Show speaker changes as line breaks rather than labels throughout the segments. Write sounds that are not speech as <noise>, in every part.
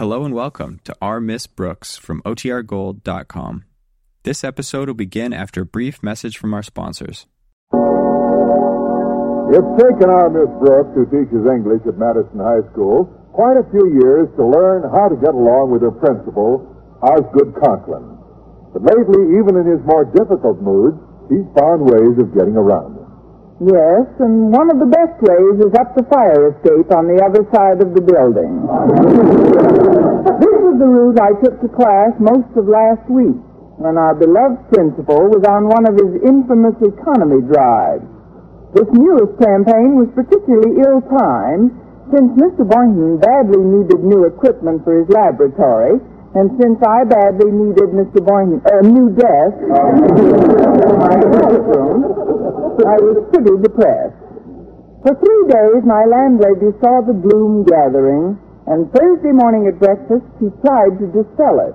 Hello and welcome to Our Miss Brooks from OTRGold.com. This episode will begin after a brief message from our sponsors.
It's taken our Miss Brooks, who teaches English at Madison High School, quite a few years to learn how to get along with her principal, Osgood Conklin. But lately, even in his more difficult moods, he's found ways of getting around.
Yes, and one of the best ways is up the fire escape on the other side of the building. <laughs> this was the route I took to class most of last week when our beloved principal was on one of his infamous economy drives. This newest campaign was particularly ill-timed since Mr. Boynton badly needed new equipment for his laboratory and since I badly needed Mr. Boynton a new desk <laughs> I was pretty depressed. For three days, my landlady saw the gloom gathering, and Thursday morning at breakfast, she tried to dispel it.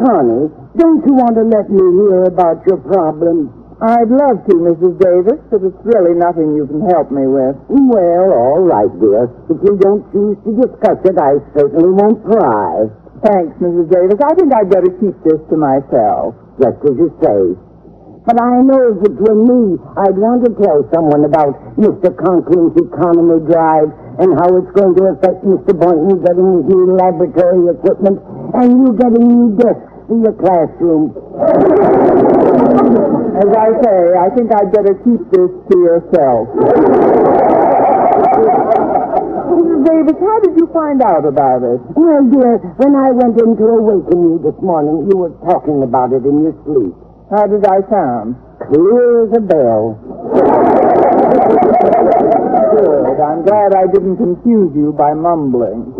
Connie, don't you want to let me hear about your problem?
I'd love to, Mrs. Davis, but it's really nothing you can help me with.
Well, all right, dear. If you don't choose to discuss it, I certainly won't pry.
Thanks, Mrs. Davis. I think I'd better keep this to myself.
Just as you say. But I know if it were me, I'd want to tell someone about Mr. Conklin's economy drive and how it's going to affect Mr. Boynton getting his new laboratory equipment and you getting new desks for your classroom. <laughs>
As I say, I think I'd better keep this to yourself. Davis, how did you find out about it?
Well, dear, when I went in to awaken you this morning, you were talking about it in your sleep.
How did I sound?
Clear as a bell.
Good. I'm glad I didn't confuse you by mumbling.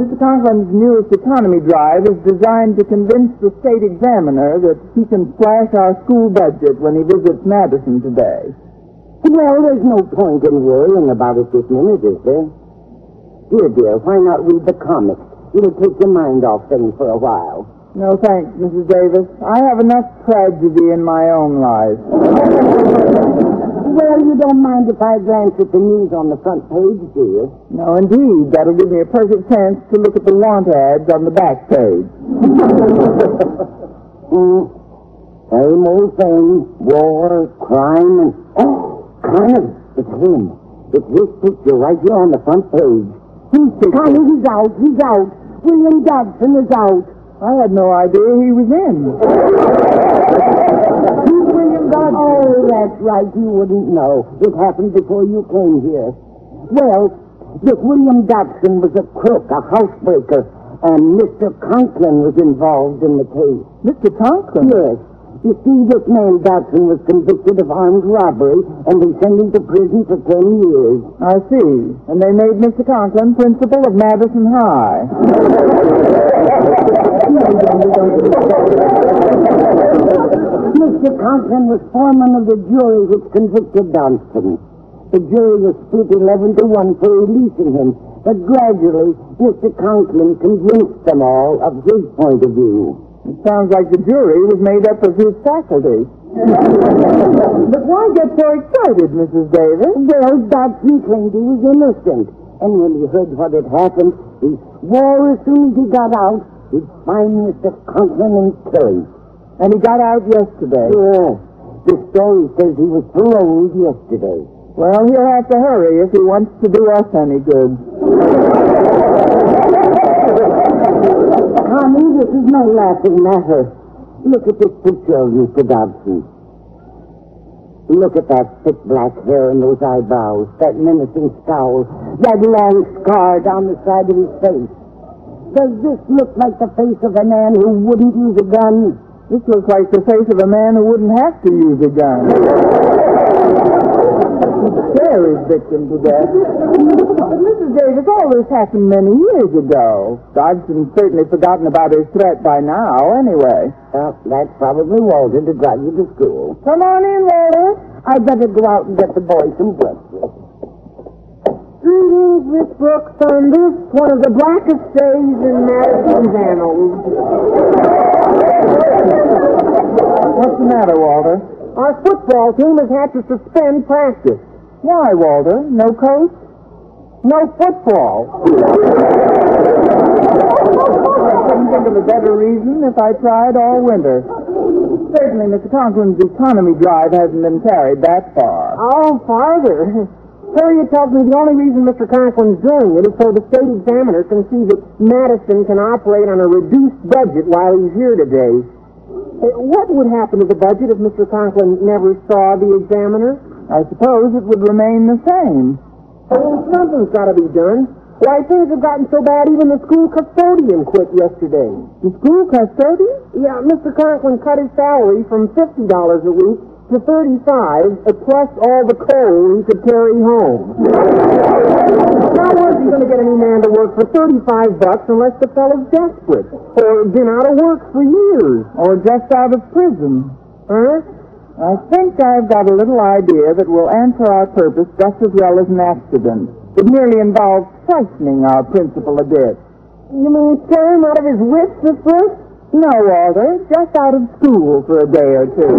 Mr. Conklin's newest economy drive is designed to convince the state examiner that he can slash our school budget when he visits Madison today.
Well, there's no point in worrying about it this minute, is there? Dear, dear, why not read the comics? It'll take your mind off things for a while.
No, thanks, Mrs. Davis. I have enough tragedy in my own life. <laughs>
Well, you don't mind if I glance at the news on the front page, do you?
No, indeed. That'll give me a perfect chance to look at the want ads on the back page. <laughs>
mm, same old thing. War, crime, and... Oh! Connie, it's him. It's his picture right here on the front page.
Picture?
Connie, he's out. He's out. William Dodson is out.
I had no idea he was in.
William Dodson? Oh, that's right. You wouldn't know. It happened before you came here. Well, this William Dodson was a crook, a housebreaker, and Mr. Conklin was involved in the case.
Mr. Conklin?
Yes. You see, this man Dodson was convicted of armed robbery, and they sent him to prison for ten years.
I see. And they made Mr. Conklin principal of Madison High.
Mr. Conklin was foreman of the jury which convicted Dodson. The jury was split 11 to 1 for releasing him, but gradually Mr. Conklin convinced them all of his point of view.
It sounds like the jury was made up of his faculty. <laughs> but why get so excited, Mrs. Davis?
Well, Dodson claimed he was innocent. And when he heard what had happened, he swore as soon as he got out, he'd find Mr. Conklin and kill him.
And he got out yesterday?
Yeah. The story says he was paroled yesterday.
Well, he'll have to hurry if he wants to do us any good. <laughs>
Connie, this is no laughing matter. Look at this picture of Mr. Dodson. Look at that thick black hair and those eyebrows, that menacing scowl, that long scar down the side of his face. Does this look like the face of a man who wouldn't use a gun?
This looks like the face of a man who wouldn't have to use a gun. <laughs> His victim to death. But Mrs. Davis, all this happened many years ago. Dodson's certainly forgotten about his threat by now, anyway.
Well, that's probably Walter to drive you to school.
Come on in, Walter.
I'd better go out and get the boys some breakfast.
Greetings, Miss Brooks, on this, one of the blackest days in Madison's annals. What's the matter, Walter? Our football team has had to suspend practice. Why, Walter? No coach? No football. I couldn't think of a better reason if I tried all winter. Certainly, Mr. Conklin's economy drive hasn't been carried that far.
Oh, farther. Harriet tells me the only reason Mr. Conklin's doing it is so the state examiner can see that Madison can operate on a reduced budget while he's here today. Uh, What would happen to the budget if Mr. Conklin never saw the examiner?
I suppose it would remain the same.
Well, something's got to be done. Why, things have gotten so bad even the school custodian quit yesterday.
The school custodian?
Yeah, Mr. Conklin cut his salary from $50 a week to 35 uh, plus all the coal he could carry home. How was he going to get any man to work for 35 bucks unless the fellow's desperate or been out of work for years?
Or just out of prison?
Huh?
I think I've got a little idea that will answer our purpose just as well as an accident. It merely involves frightening our principal a bit.
You mean scare him out of his wits, Miss Brooks?
No, Walter, just out of school for a day or two.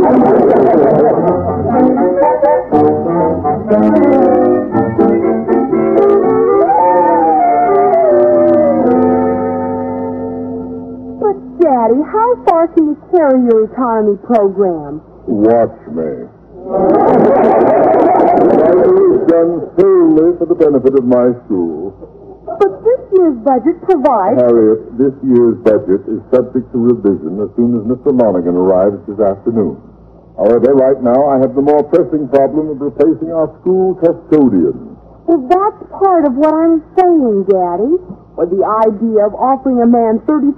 But, Daddy, how far can you carry your economy program?
Watch me. It is done solely for the benefit of my school.
But this year's budget provides...
Harriet, this year's budget is subject to revision as soon as Mr. Monaghan arrives this afternoon. However, right now I have the more pressing problem of replacing our school custodian.
Well, that's part of what I'm saying, Daddy. Or the idea of offering a man $35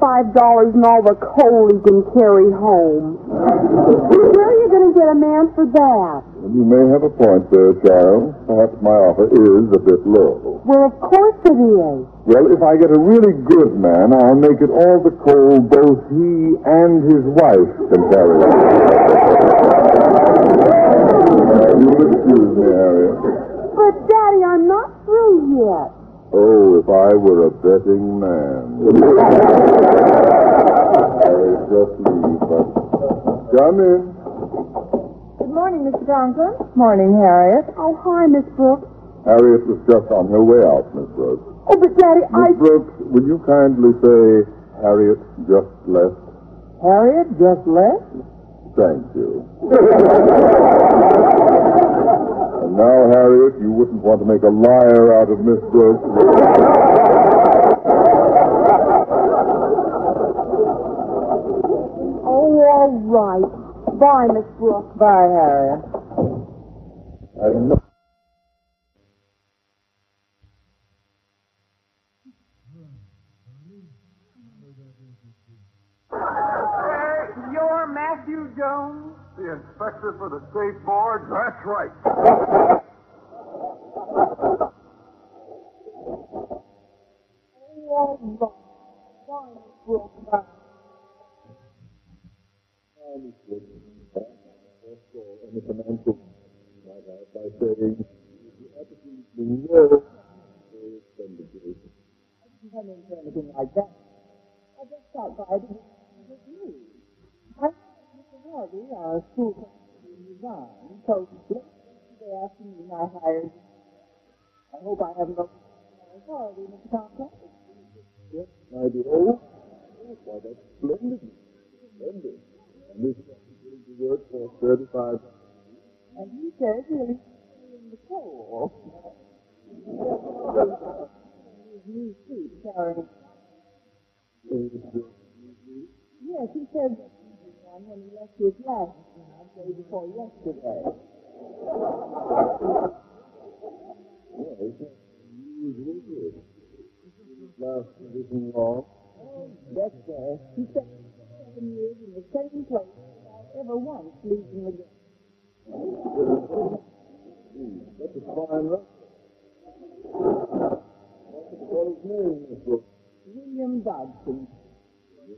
and all the coal he can carry home. Where are you going to get a man for that?
You may have a point there, child. Perhaps my offer is a bit low.
Well, of course it is.
Well, if I get a really good man, I'll make it all the coal both he and his wife can carry. <laughs> You'll excuse me, Harriet.
But, Daddy, I'm not through yet.
Oh, if I were a betting man. <laughs> Harriet, just leave, but come in.
Good morning, Mr. Conklin.
Morning, Harriet.
Oh, hi, Miss Brooks.
Harriet was just on her way out, Miss Brooks.
Oh, but, Daddy, I...
Miss Brooks, will you kindly say Harriet just left?
Harriet just left?
Thank you. <laughs> and now, Harriet, you wouldn't want to make a liar out of Miss Brooks.
Oh, all right. Bye, Miss Brooks.
Bye, Harriet.
I know.
You're Matthew Jones? The inspector for the state board? That's right.
In for anything like that. I just. I Mr. Harvey, our school resigned, so yesterday afternoon I hired. I hope I have no authority, Mr. Thompson.
Yes, my dear. Oh, why, that's splendid. Splendid. And this is going to work for 35
And he says he'll be in the coal. Yes, he said one when he left his last job day before yesterday.
last position long.
Yes, sir. He spent seven years in the same place without ever once leaving the game.
That's a fine record. What is his name, Miss Brooks?
William Dodson.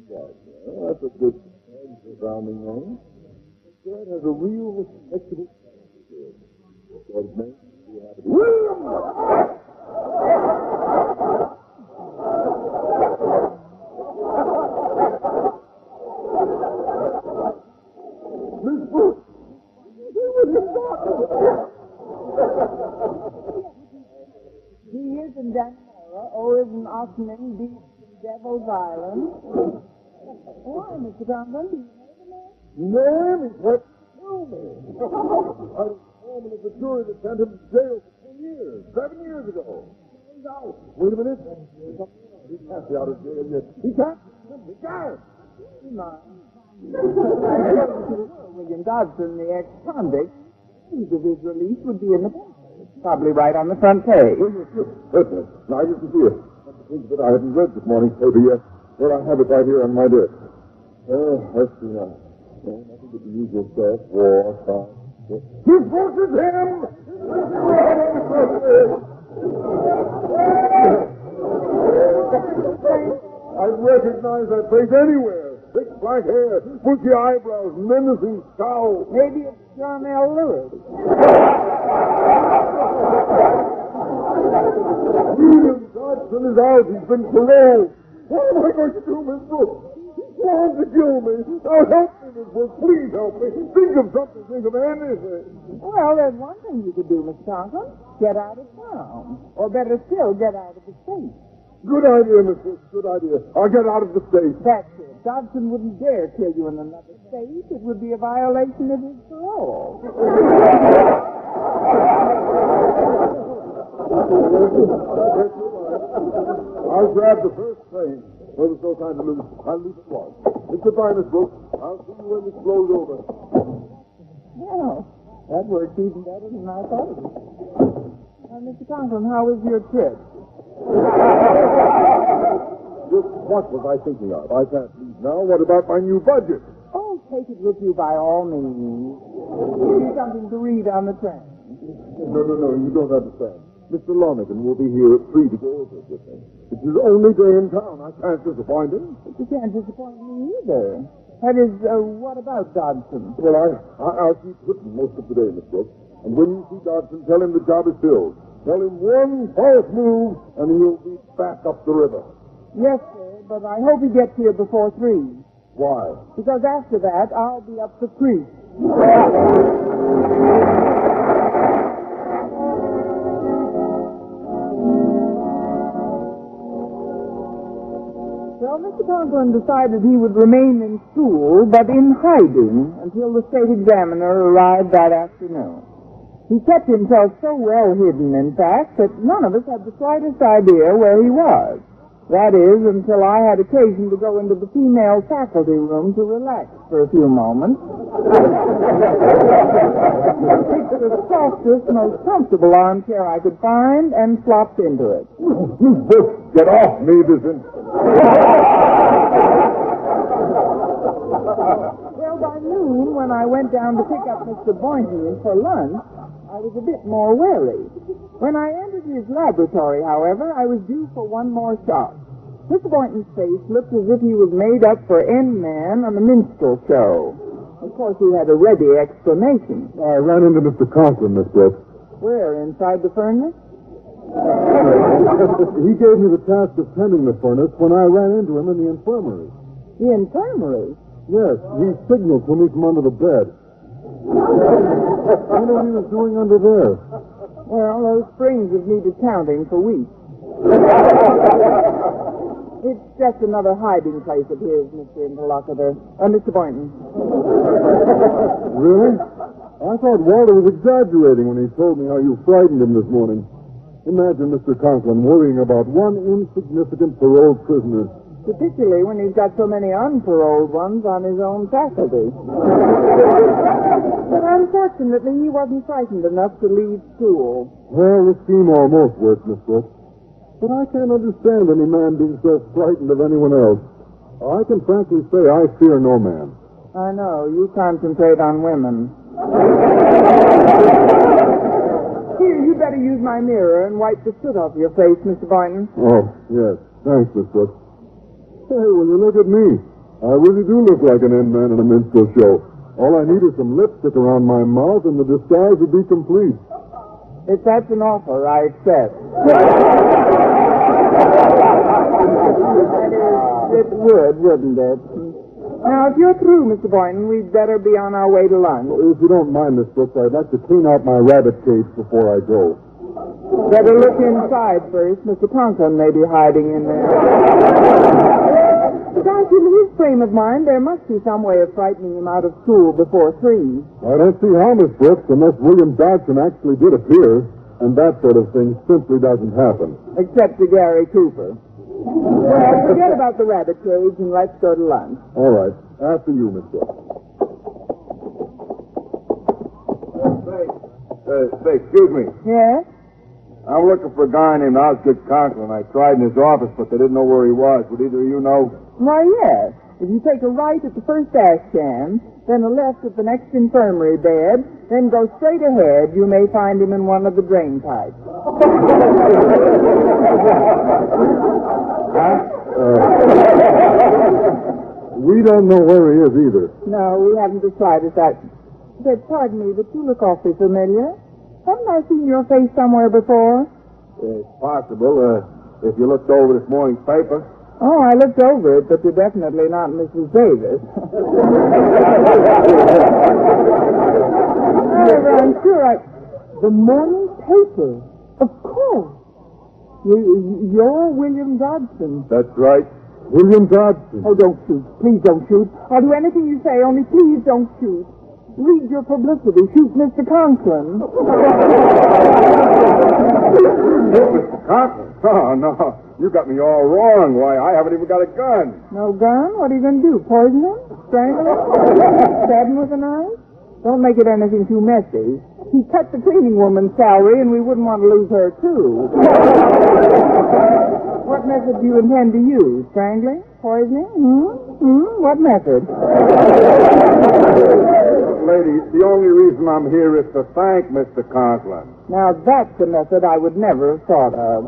Well, that's a good sounding name. Dad has a real respectable. What his name? William! Miss Brooks!
He is in Dannemora, or is in Ossining Beach Devil's Island. Why, Mr. Conklin?
You know him? He's what killed me. <laughs> I was foreman of the jury that sent him to jail for ten years, seven years ago. He's out. Wait a minute. He can't be out of jail yet. He can't. He can't.
William Dodson, the ex-convict, news of his release would be in the paper. Probably right on the front page.
Listen, now listen to it. That's the thing that I haven't read this morning's paper yet. Uh, Well, I have it right here on my desk. Oh, now. Oh, nothing but the usual stuff. War, crime. Who forces him! I recognize that face anywhere. Thick black hair, bushy eyebrows, menacing scowl.
Maybe it's John L. Lewis.
William Dodson is out. He's been paroled. What am I going to do, Miss Brooks? Trying to kill me. Now help me, Miss Brooks. Please help me. Think of something. Think of anything.
Well, there's one thing you could do, Miss Conklin. Get out of town. Or better still, get out of the state.
Good idea, Miss Brooks. Good idea. I'll get out of the state.
That's it. Dodson wouldn't dare kill you in another state. It would be a violation of his parole. <laughs>
I'll grab the first train. Well, there's no time to lose. I'll leave at once. It's goodbye, Miss Brooks. I'll see you when this blows over.
Well, that worked even better than I thought it would. Mr. Conklin, how was your trip? <laughs>
Just what was I thinking of? I can't leave now. What about my new budget?
Oh, take it with you by all means. Give you something to read on the train.
No, no, no, you don't understand. Mr. Lonergan will be here at three to go over it with me. It's his only day in town. I can't disappoint him.
But you can't disappoint me either. That is, uh, what about Dodson?
Well, I, I, I'll keep written most of the day, Miss Brooks. And when you see Dodson, tell him the job is filled. Tell him one false move, and he'll be back up the river.
Yes, sir, but I hope he gets here before three.
Why?
Because after that, I'll be up the creek. <laughs> Well, Mr. Conklin decided he would remain in school, but in hiding until the state examiner arrived that afternoon. He kept himself so well hidden, in fact, that none of us had the slightest idea where he was. That is, until I had occasion to go into the female faculty room to relax for a few moments. I picked the softest, most comfortable armchair I could find and flopped into it.
You both get off me this instant.
Well, by noon, when I went down to pick up Mr. Boynton for lunch, I was a bit more wary. When I entered his laboratory, however, I was due for one more shot. Mr. Boynton's face looked as if he was made up for End Man on the minstrel show. Of course, he had a ready explanation.
Uh, I ran into Mr. Conklin, Miss Brooks.
Where, inside the furnace?
he gave me the task of tending the furnace when I ran into him in the infirmary.
The infirmary.
Yes, he signaled to me from under the bed. I know what he was doing under there.
Well, those springs have needed counting for weeks. <laughs> It's just another hiding place of his, Mr. Interlocutor. Uh, Mr. Boynton. <laughs>
Really? I thought Walter was exaggerating when he told me how you frightened him this morning. Imagine Mr. Conklin worrying about one insignificant paroled prisoner.
Particularly when he's got so many unparoled ones on his own faculty. <laughs> but unfortunately, he wasn't frightened enough to leave school.
Well, the scheme almost worked, Miss Brooks. But I can't understand any man being so frightened of anyone else. I can frankly say I fear no man.
I know, you concentrate on women. Here, you better use my mirror and wipe the soot off your face, Mr. Boynton.
Oh, yes. Thanks, Miss Brooks. Hey, when you look at me, I really do look like an end man in a minstrel show. All I need is some lipstick around my mouth, and the disguise would be complete.
If that's an offer, I accept. it would, wouldn't it? Now, if you're through, Mr. Boynton, we'd better be on our way to lunch.
If you don't mind, Miss Brooks, I'd like to clean out my rabbit cage before I go.
Better look inside first. Mr. Conklin may be hiding in there. Conklin, his frame of mind, there must be some way of frightening him out of school before three.
I don't see how, Miss Brooks, unless William Dodson actually did appear. And that sort of thing simply doesn't happen.
Except to Gary Cooper. Well, forget about the rabbit cage and let's go to lunch.
All right. After you, Miss Brooks.
Uh, say, excuse me.
Yes?
I'm looking for a guy named Osgood Conklin. I tried in his office, but they didn't know where he was. Would either of you know?
Why, yes. If you take a right at the first ash can, then a left at the next infirmary bed, then go straight ahead, you may find him in one of the drain pipes. <laughs> Huh?
Uh, we don't know where he is either.
No, we haven't decided that. But pardon me, but you look awfully familiar. Haven't I seen your face somewhere before?
It's possible. Uh, if you looked over this morning's paper.
Oh, I looked over it, but you're definitely not Mrs. Davis. <laughs> However, I'm sure I... The morning paper. Of course. You, you're William Dodson.
That's right.
William Dodson.
Oh, don't shoot. Please don't shoot. I'll do anything you say, only please don't shoot. Read your publicity. Shoot Mr. Conklin.
Mr. Conklin? Oh, no. You got me all wrong. Why, I haven't even got a gun.
No gun? What are you going to do? Poison him? Strangle him? <laughs> Stab him with a knife? Don't make it anything too messy. He cut the cleaning woman's salary, and we wouldn't want to lose her, too. what method do you intend to use? Strangling? Poisoning? Hmm? Hmm? What method?
Lady, the only reason I'm here is to thank Mr. Conklin.
Now, that's a method I would never have thought of.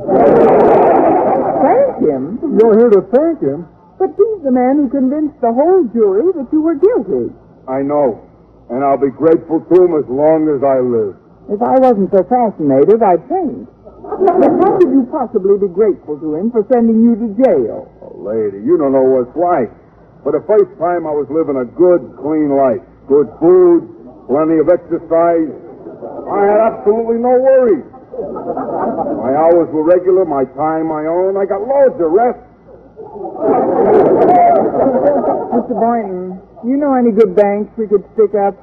Thank him?
You're here to thank him.
But he's the man who convinced the whole jury that you were guilty.
I know. And I'll be grateful to him as long as I live.
If I wasn't so fascinated, I'd faint. But how could you possibly be grateful to him for sending you to jail?
Oh, lady, you don't know what it's like. For the first time, I was living a good, clean life. Good food, plenty of exercise. I had absolutely no worries. My hours were regular, my time my own. I got loads of rest.
Mr. Boynton, you know any good banks we could stick up?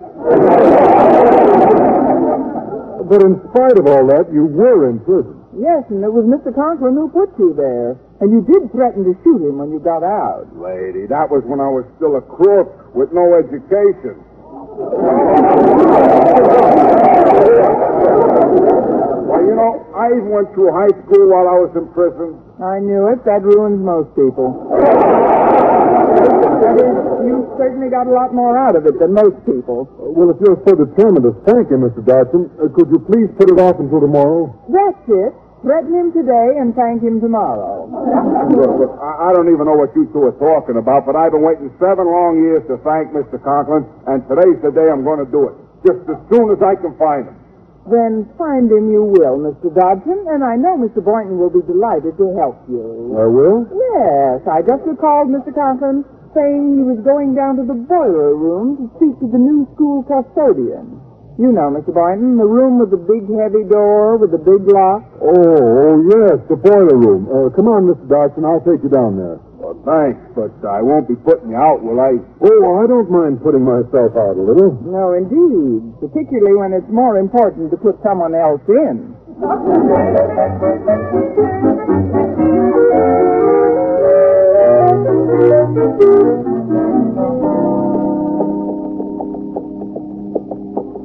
But in spite of all that, you were in prison.
Yes, and it was Mr. Conklin who put you there. And you did threaten to shoot him when you got out.
Lady, that was when I was still a crook with no education. Why, you know, I even went through high school while I was in prison.
I knew it. That ruins most people. That is, you certainly got a lot more out of it than most people.
Well, if you're so determined to thank him, Mr. Dodson, uh, could you please put it off until tomorrow?
That's it. Threaten him today and thank him tomorrow.
Look, look, I, I don't even know what you two are talking about, but I've been waiting seven long years to thank Mr. Conklin, and today's the day I'm going to do it. Just as soon as I can find him.
Then find him you will, Mr. Dodson, and I know Mr. Boynton will be delighted to help you.
I will.
Yes, I just recalled Mr. Conklin saying he was going down to the boiler room to speak to the new school custodian. You know, Mr. Boynton, the room with the big heavy door with the big lock.
Oh, oh yes, the boiler room. Uh, come on, Mr. Dodson, I'll take you down there.
Well, thanks, but I won't be putting you out, will I?
Oh, I don't mind putting myself out a little.
No, indeed, particularly when it's more important to put someone else in. <laughs>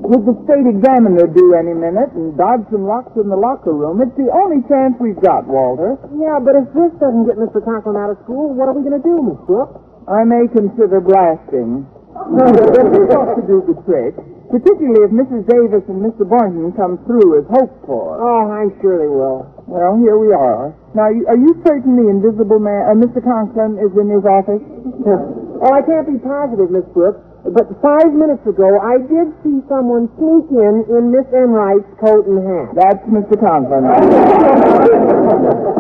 With the state examiner due any minute and Dodson locked in the locker room, it's the only chance we've got, Walter.
Yeah, but if this doesn't get Mr. Conklin out of school, what are we going to do, Miss Brooks?
I may consider blasting. <laughs> It's ought to do the trick, particularly if Mrs. Davis and Mr. Boynton come through as hoped for.
Oh, I'm sure they will.
Well, here we are. Now, are you certain the invisible man, uh, Mr. Conklin, is in his office?
Oh, I can't be positive, Miss Brooks, but five minutes ago I did see someone sneak in in Miss Enright's coat and hat.
That's Mr. Conklin. <laughs>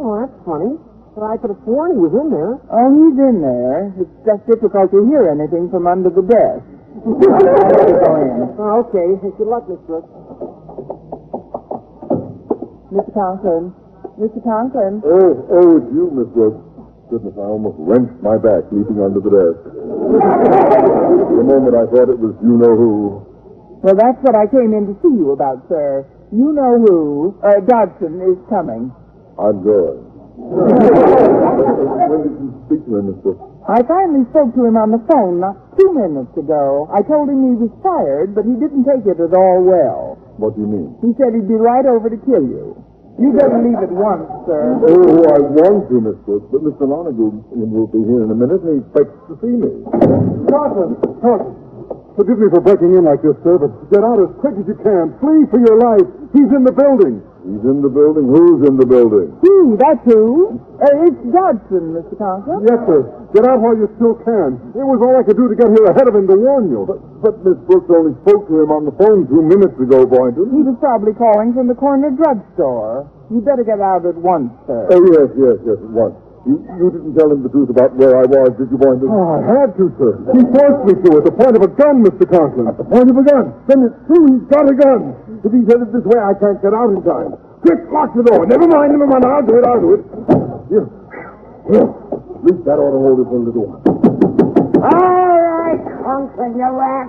Oh, that's funny. But I could have sworn he was in there.
Oh, he's in there. It's just difficult to hear anything from under the desk. Go in.
Oh, okay. Good luck, Miss Brooks.
Mr. Conklin, Mr. Conklin.
Oh, oh, it's you, Miss Brooks. Goodness, I almost wrenched my back leaping under the desk. the moment, I thought it was you know who.
Well, that's what I came in to see you about, sir. You know who, uh, Dodson is coming.
I'm going. <laughs> when did you speak to him, Brooks?
I finally spoke to him on the phone not two minutes ago. I told him he was fired, but he didn't take it at all well.
What do you mean?
He said he'd be right over to kill you. You better leave at once, sir.
Oh, oh I want to, Miss Brooks, but Mr. Lonergan will be here in a minute and he expects to see me.
Conklin, Conklin. Forgive me for breaking in like this, sir, but get out as quick as you can. Flee for your life. He's in the building.
He's in the building. Who's in the building?
Who? That's who. Uh, it's Dodson, Mr. Conklin.
Yes, sir. Get out while you still can. It was all I could do to get here ahead of him to warn you.
But, but Miss Brooks only spoke to him on the phone two minutes ago, Boynton.
He was probably calling from the corner drugstore. You'd better get out at once, sir.
Oh, yes, yes, yes, at once. You, you didn't tell him the truth about where I was, did you, Boynton?
Oh, I had to, sir. He forced me to at the point of a gun, Mr. Conklin.
At the point of a gun.
Then it's true he's got a gun. If he's headed this way, I can't get out in time. Quick, lock the door. Never mind, never mind. I'll do it, I'll do it.
Here. Here. At least that ought to hold it for a little while.
All right, Conklin, you rat.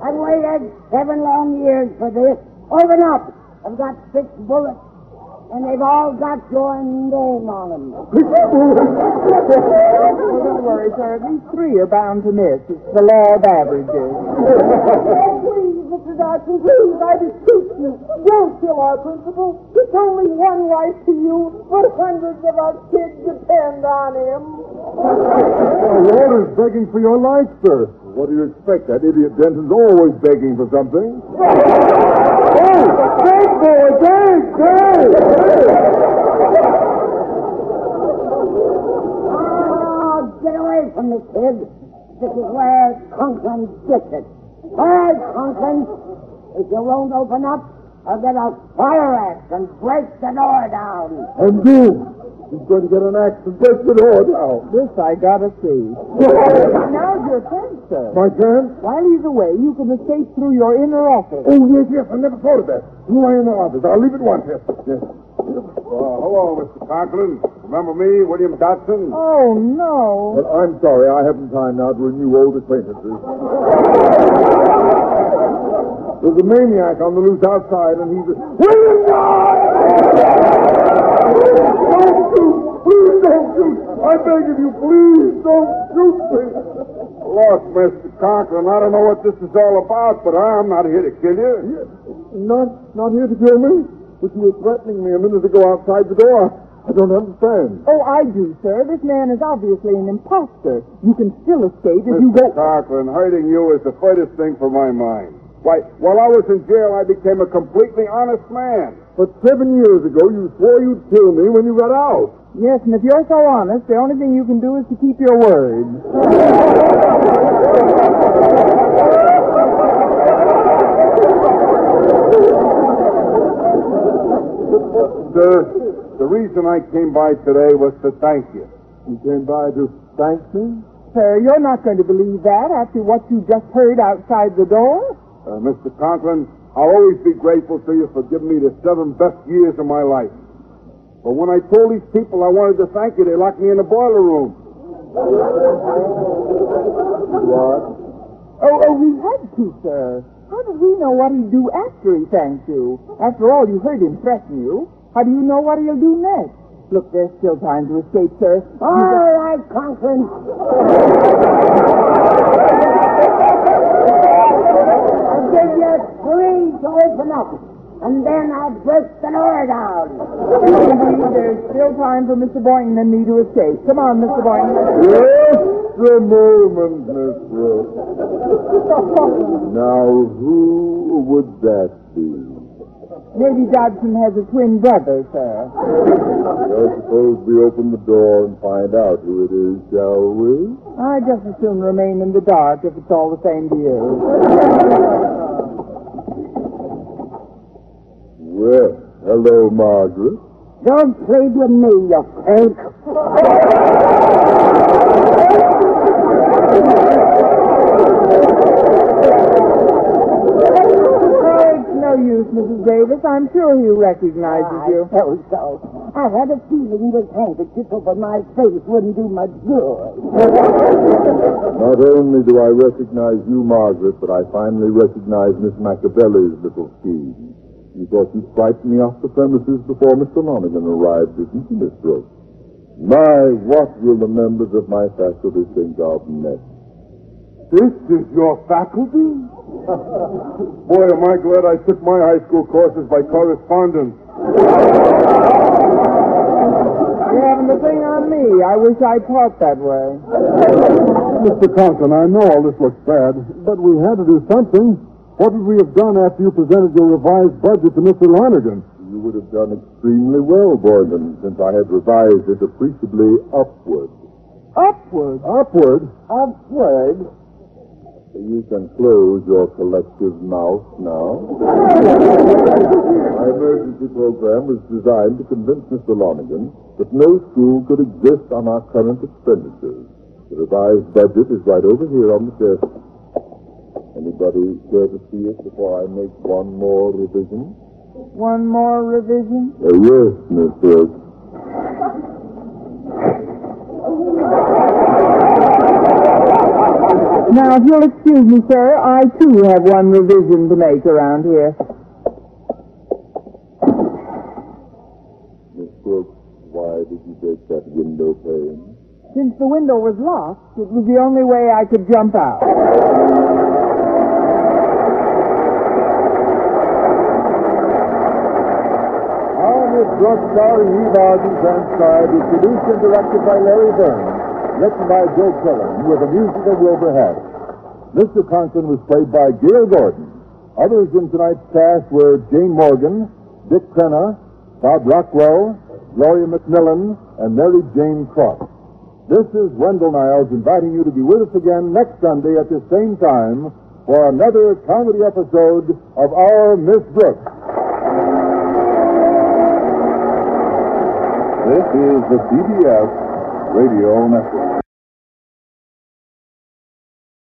I've waited seven long years for this. Open up. I've got six bullets, and they've all got your name on them.
Well, don't worry, sir. These three are bound to miss. It's the law of averages.
Please, Mr. Dodson, please, I beseech you, don't kill our principal. It's only one life to you, but hundreds of our kids depend on him.
Oh, Walter's begging for your life, sir. What do you expect? That idiot Denton's always begging for something. <laughs>
Boy.
Oh, get away from me, kid. This is where Conklin gets it. Right, Conklin. If you won't open up, I'll get a fire axe and break the door down.
And then he's going to get an axe and break the door down.
This I gotta see. <laughs> Now's your chance, sir.
My chance?
While he's away, you can escape through your inner office.
Oh, yes, yes. I never thought of that. You are in the office. I'll leave at once. Yes. yes.
Uh, hello, Mr. Conklin. Remember me, William Dodson?
Oh, no.
But I'm sorry. I haven't time now to renew old acquaintances. There's a maniac on the loose outside, and he's... William Don't shoot! Please don't shoot! I beg of you, please don't shoot me!
Look, Mr. Conklin, I don't know what this is all about, but I'm not here to kill you.
Not, not here to kill me? But you were threatening me a minute ago outside the door. I don't understand.
Oh, I do, sir. This man is obviously an impostor. You can still escape if you
Mr.
go.
Conklin, hurting you is the furthest thing from my mind. Why, while I was in jail, I became a completely honest man.
But seven years ago, you swore you'd kill me when you got out.
Yes, and if you're so honest, the only thing you can do is to keep your word.
The, the reason I came by today was to thank you.
You came by to thank me?
Sir, you're not going to believe that after what you just heard outside the door.
Uh, Mr. Conklin, I'll always be grateful to you for giving me the seven best years of my life. But when I told these people I wanted to thank you, they locked me in the boiler room.
What?
Oh, oh, he had to, sir. How did we know what he'd do after he thanked you? After all, you heard him threaten you. How do you know what he'll do next? Look, there's still time to escape, sir.
All right, All Conklin. I'll give you three to open up, and then I'll break the door down.
There's still time for Mr. Boynton and me to escape. Come on, Mr. Boynton.
Just a moment, Miss Brooks. Now, who would that be?
Maybe Dodson has a twin brother, sir.
I suppose we open the door and find out who it is, shall we?
I'd just as soon remain in the dark if it's all the same to you.
Well, hello, Margaret.
Don't play with me, you pink.
it's no use, Mrs. Davis. I'm sure he recognizes you.
I so. I had a feeling this handkerchief over my face wouldn't do much good.
Not only do I recognize you, Margaret, but I finally recognize Miss Machiavelli's little scheme. You thought you'd frighten me off the premises before Mr. Lonergan arrived, didn't you, Miss Brooks? My, what will the members of my faculty think of next?
This is your faculty? <laughs> Boy, am I glad I took my high school courses by correspondence.
You're having the thing on me. I wish I taught that way.
Mr. Conklin, I know all this looks bad, but we had to do something. What would we have done after you presented your revised budget to Mr. Lonergan? You would have done extremely well, Boynton, since I had revised it appreciably upward.
Upward.
Upward?
Upward.
You can close your collective mouth now. My emergency program was designed to convince Mr. Lonergan that no school could exist on our current expenditures. The revised budget is right over here on the desk. Anybody care to see it before I make one more revision?
One more revision.
Uh, yes, Miss Brooks.
Now, if you'll excuse me, sir, I too have one revision to make around here.
Miss Brooks, why did you break that window pane?
Since the window was locked, it was the only way I could jump out.
Miss Brooks, starring Eve Arden, transcribed, is produced and directed by Larry Berns, written by Joe Quillan, with the music of Wilbur Hatch. Mr. Conklin was played by Gale Gordon. Others in tonight's cast were Jane Morgan, Dick Crenna, Bob Rockwell, Gloria McMillan, and Mary Jane Croft. This is Wendell Niles inviting you to be with us again next Sunday at the same time for another comedy episode of Our Miss Brooks. Is the CBS Radio Network.